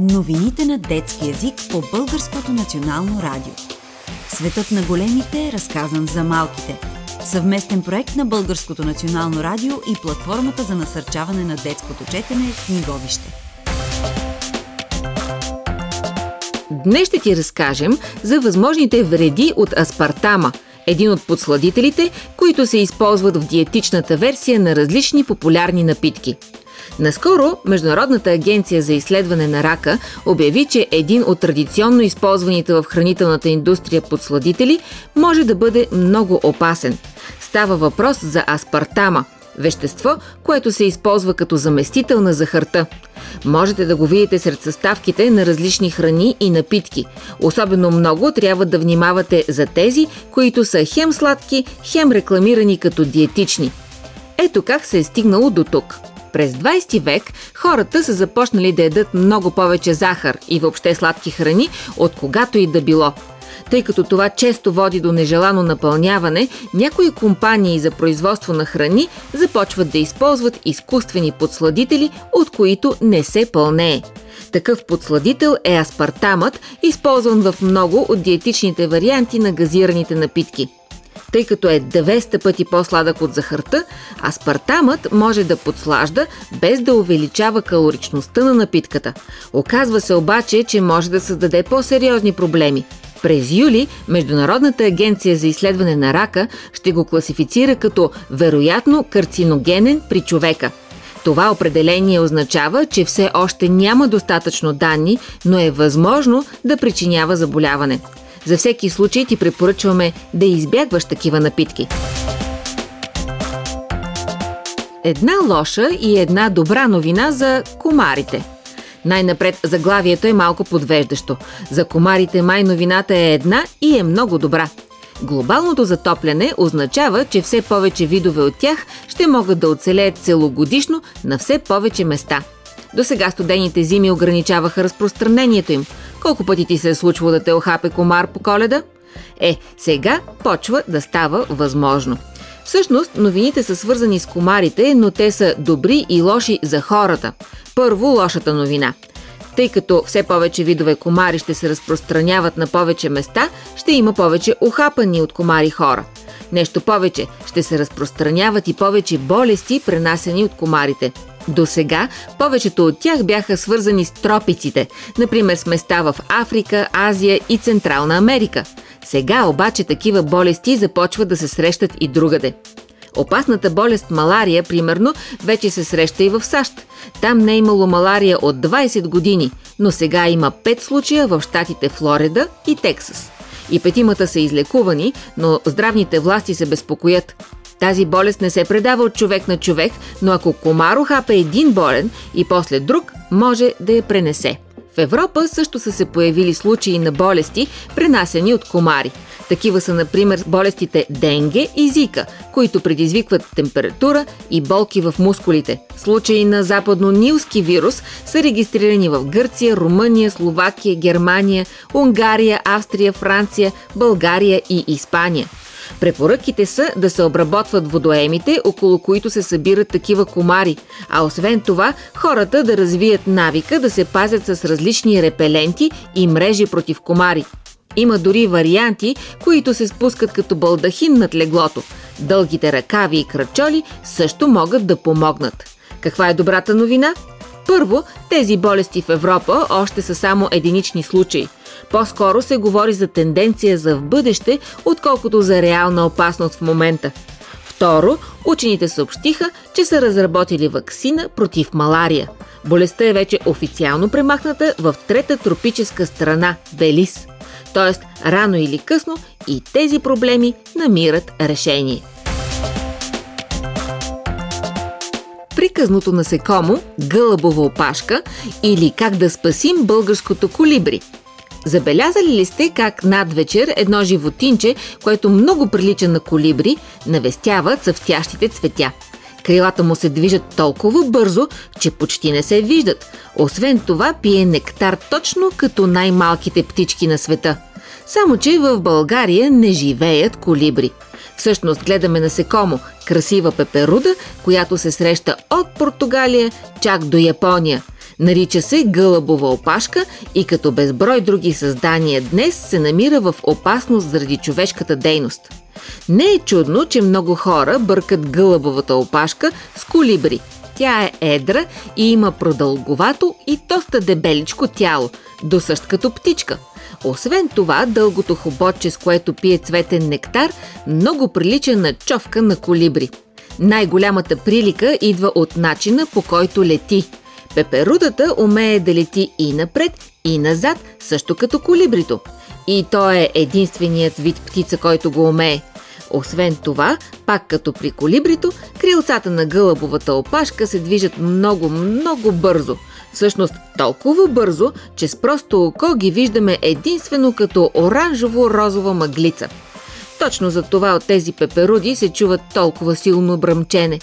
Новините на детски язик по Българското национално радио. Светът на големите е разказан за малките. Съвместен проект на Българското национално радио и платформата за насърчаване на детското четене в Книговище. Днес ще ти разкажем за възможните вреди от аспартама – един от подсладителите, които се използват в диетичната версия на различни популярни напитки – Наскоро Международната агенция за изследване на рака обяви, че един от традиционно използваните в хранителната индустрия подсладители може да бъде много опасен. Става въпрос за аспартама – вещество, което се използва като заместител на захарта. Можете да го видите сред съставките на различни храни и напитки. Особено много трябва да внимавате за тези, които са хем сладки, хем рекламирани като диетични. Ето как се е стигнало до тук – през 20 век хората са започнали да ядат много повече захар и въобще сладки храни, от когато и да било. Тъй като това често води до нежелано напълняване, някои компании за производство на храни започват да използват изкуствени подсладители, от които не се пълнее. Такъв подсладител е аспартамът, използван в много от диетичните варианти на газираните напитки – тъй като е 200 пъти по-сладък от захарта, аспартамът може да подслажда без да увеличава калоричността на напитката. Оказва се обаче, че може да създаде по-сериозни проблеми. През юли Международната агенция за изследване на рака ще го класифицира като вероятно карциногенен при човека – това определение означава, че все още няма достатъчно данни, но е възможно да причинява заболяване. За всеки случай ти препоръчваме да избягваш такива напитки. Една лоша и една добра новина за комарите. Най-напред заглавието е малко подвеждащо. За комарите май новината е една и е много добра. Глобалното затопляне означава, че все повече видове от тях ще могат да оцелеят целогодишно на все повече места. До сега студените зими ограничаваха разпространението им, колко пъти ти се е случвало да те охапе комар по коледа? Е, сега почва да става възможно. Всъщност, новините са свързани с комарите, но те са добри и лоши за хората. Първо, лошата новина. Тъй като все повече видове комари ще се разпространяват на повече места, ще има повече охапани от комари хора. Нещо повече, ще се разпространяват и повече болести, пренасени от комарите – до сега повечето от тях бяха свързани с тропиците, например с места в Африка, Азия и Централна Америка. Сега обаче такива болести започват да се срещат и другаде. Опасната болест малария, примерно, вече се среща и в САЩ. Там не е имало малария от 20 години, но сега има 5 случая в щатите Флорида и Тексас. И петимата са излекувани, но здравните власти се безпокоят. Тази болест не се предава от човек на човек, но ако комаро хапе един болен и после друг, може да я пренесе. В Европа също са се появили случаи на болести, пренасени от комари. Такива са, например, болестите денге и зика, които предизвикват температура и болки в мускулите. Случаи на западно-нилски вирус са регистрирани в Гърция, Румъния, Словакия, Германия, Унгария, Австрия, Франция, България и Испания – Препоръките са да се обработват водоемите, около които се събират такива комари, а освен това хората да развият навика да се пазят с различни репеленти и мрежи против комари. Има дори варианти, които се спускат като балдахин над леглото. Дългите ръкави и кръчоли също могат да помогнат. Каква е добрата новина? Първо, тези болести в Европа още са само единични случаи. По-скоро се говори за тенденция за в бъдеще, отколкото за реална опасност в момента. Второ, учените съобщиха, че са разработили вакцина против малария. Болестта е вече официално премахната в трета тропическа страна – Белис. Тоест, рано или късно и тези проблеми намират решение. приказното насекомо, гълъбова опашка или как да спасим българското колибри. Забелязали ли сте как над вечер едно животинче, което много прилича на колибри, навестява цъфтящите цветя? Крилата му се движат толкова бързо, че почти не се виждат. Освен това, пие нектар точно като най-малките птички на света. Само, че в България не живеят колибри. Всъщност гледаме насекомо, красива пеперуда, която се среща от Португалия чак до Япония. Нарича се гълъбова опашка и като безброй други създания днес се намира в опасност заради човешката дейност. Не е чудно, че много хора бъркат гълъбовата опашка с колибри. Тя е едра и има продълговато и доста дебеличко тяло, досъщ като птичка – освен това, дългото хоботче, с което пие цветен нектар, много прилича на човка на колибри. Най-голямата прилика идва от начина по който лети. Пеперудата умее да лети и напред, и назад, също като колибрито. И то е единственият вид птица, който го умее. Освен това, пак като при колибрито, крилцата на гълъбовата опашка се движат много, много бързо – Всъщност толкова бързо, че с просто око ги виждаме единствено като оранжево-розова мъглица. Точно за това от тези пеперуди се чуват толкова силно бръмчене.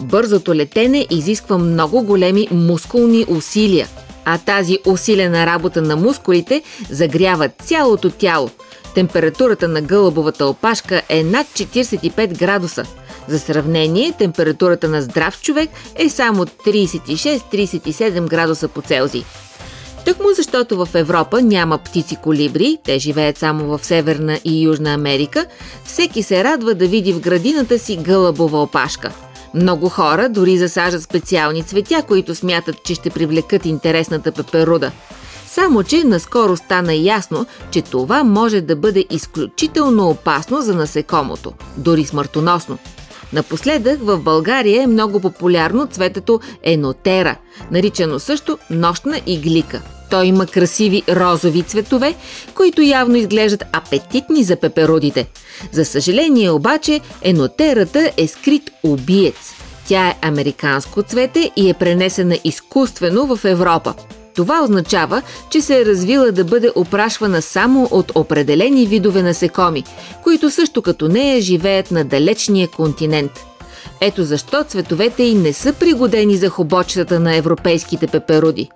Бързото летене изисква много големи мускулни усилия, а тази усилена работа на мускулите загрява цялото тяло. Температурата на гълъбовата опашка е над 45 градуса – за сравнение, температурата на здрав човек е само 36-37 градуса по Целзий. Тъкмо защото в Европа няма птици колибри, те живеят само в Северна и Южна Америка, всеки се радва да види в градината си гълъбова опашка. Много хора дори засажат специални цветя, които смятат, че ще привлекат интересната пеперуда. Само, че наскоро стана ясно, че това може да бъде изключително опасно за насекомото, дори смъртоносно – Напоследък в България е много популярно цветето енотера, наричано също нощна иглика. Той има красиви розови цветове, които явно изглеждат апетитни за пеперудите. За съжаление обаче, енотерата е скрит убиец. Тя е американско цвете и е пренесена изкуствено в Европа. Това означава, че се е развила да бъде опрашвана само от определени видове насекоми, които също като нея живеят на далечния континент. Ето защо цветовете й не са пригодени за хобочетата на европейските пеперуди.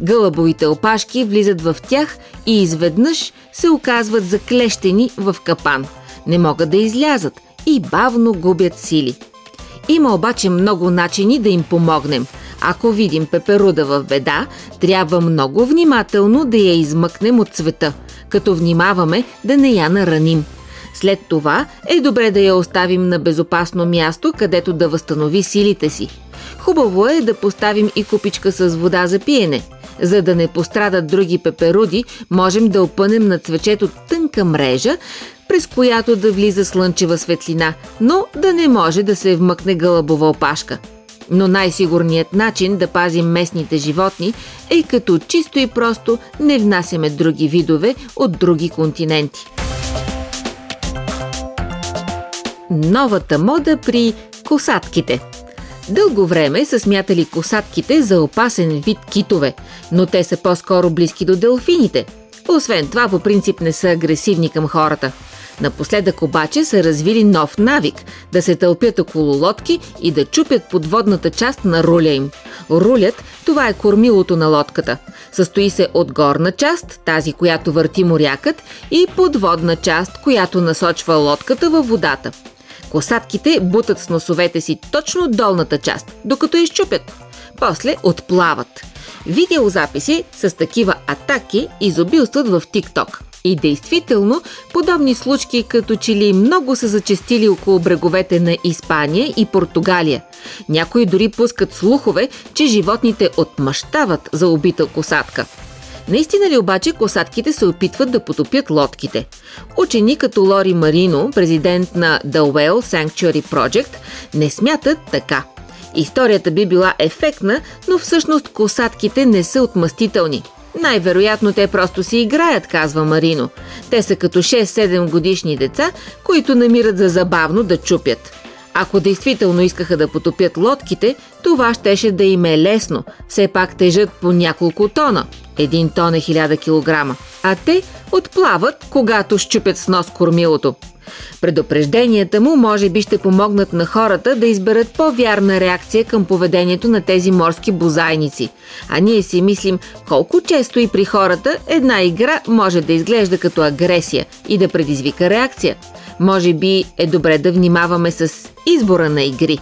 Гълъбовите опашки влизат в тях и изведнъж се оказват заклещени в капан. Не могат да излязат и бавно губят сили. Има обаче много начини да им помогнем – ако видим пеперуда в беда, трябва много внимателно да я измъкнем от цвета, като внимаваме да не я нараним. След това е добре да я оставим на безопасно място, където да възстанови силите си. Хубаво е да поставим и купичка с вода за пиене. За да не пострадат други пеперуди, можем да опънем на цвечето тънка мрежа, през която да влиза слънчева светлина, но да не може да се вмъкне гълъбова опашка – но най-сигурният начин да пазим местните животни е като чисто и просто не внасяме други видове от други континенти. Новата мода при косатките Дълго време са смятали косатките за опасен вид китове, но те са по-скоро близки до делфините. Освен това, по принцип не са агресивни към хората – Напоследък обаче са развили нов навик – да се тълпят около лодки и да чупят подводната част на руля им. Рулят – това е кормилото на лодката. Състои се от горна част, тази, която върти морякът, и подводна част, която насочва лодката във водата. Косатките бутат с носовете си точно долната част, докато изчупят. После отплават. Видеозаписи с такива атаки изобилстват в TikTok – и действително, подобни случки като че ли много са зачестили около бреговете на Испания и Португалия. Някои дори пускат слухове, че животните отмъщават за убита косатка. Наистина ли обаче косатките се опитват да потопят лодките? Учени като Лори Марино, президент на The Whale Sanctuary Project, не смятат така. Историята би била ефектна, но всъщност косатките не са отмъстителни – най-вероятно те просто си играят, казва Марино. Те са като 6-7 годишни деца, които намират за забавно да чупят. Ако действително искаха да потопят лодките, това щеше да им е лесно. Все пак тежат по няколко тона. Един тон е 1000 кг. А те отплават, когато щупят с нос кормилото. Предупрежденията му може би ще помогнат на хората да изберат по-вярна реакция към поведението на тези морски бозайници. А ние си мислим колко често и при хората една игра може да изглежда като агресия и да предизвика реакция. Може би е добре да внимаваме с избора на игри.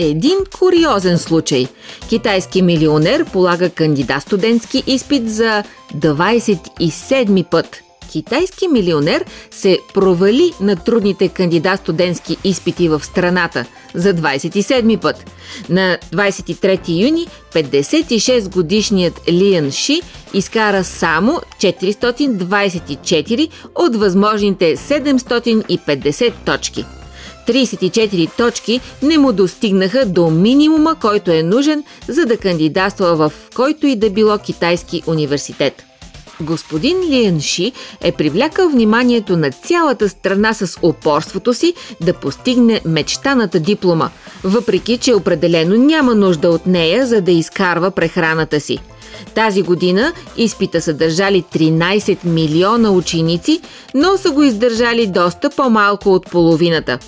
един куриозен случай. Китайски милионер полага кандидат студентски изпит за 27 път – китайски милионер се провали на трудните кандидат студентски изпити в страната за 27 път. На 23 юни 56 годишният Лиан Ши изкара само 424 от възможните 750 точки. 34 точки не му достигнаха до минимума, който е нужен, за да кандидатства в който и да било китайски университет. Господин Лиенши е привлякал вниманието на цялата страна с упорството си да постигне мечтаната диплома, въпреки че определено няма нужда от нея, за да изкарва прехраната си. Тази година изпита са държали 13 милиона ученици, но са го издържали доста по-малко от половината.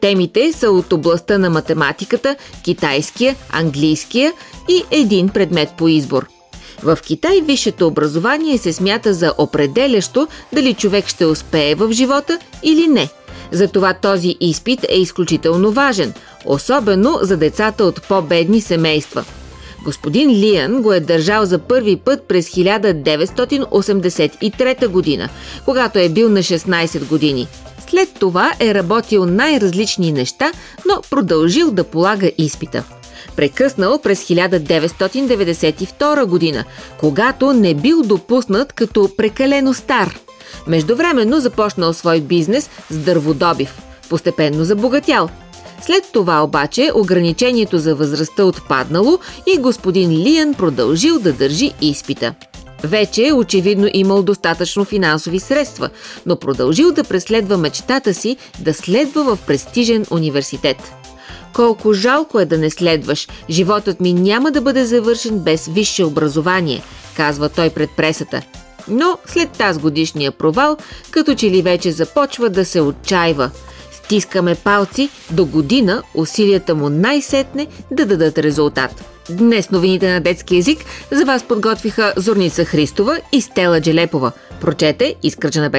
Темите са от областта на математиката, китайския, английския и един предмет по избор – в Китай висшето образование се смята за определящо дали човек ще успее в живота или не. Затова този изпит е изключително важен, особено за децата от по-бедни семейства. Господин Лиан го е държал за първи път през 1983 година, когато е бил на 16 години. След това е работил най-различни неща, но продължил да полага изпита прекъснал през 1992 година, когато не бил допуснат като прекалено стар. Междувременно започнал свой бизнес с дърводобив. Постепенно забогатял. След това обаче ограничението за възрастта отпаднало и господин Лиан продължил да държи изпита. Вече очевидно имал достатъчно финансови средства, но продължил да преследва мечтата си да следва в престижен университет. Колко жалко е да не следваш. Животът ми няма да бъде завършен без висше образование, казва той пред пресата. Но след тази годишния провал, като че ли вече започва да се отчаива. Стискаме палци до година усилията му най-сетне да дадат резултат. Днес новините на детски язик за вас подготвиха Зорница Христова и Стела Джелепова. Прочете Искръча на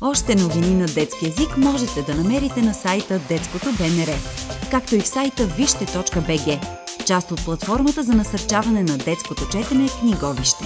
Още новини на детски язик можете да намерите на сайта Детското БНР, както и в сайта вижте.бг, част от платформата за насърчаване на детското четене книговище.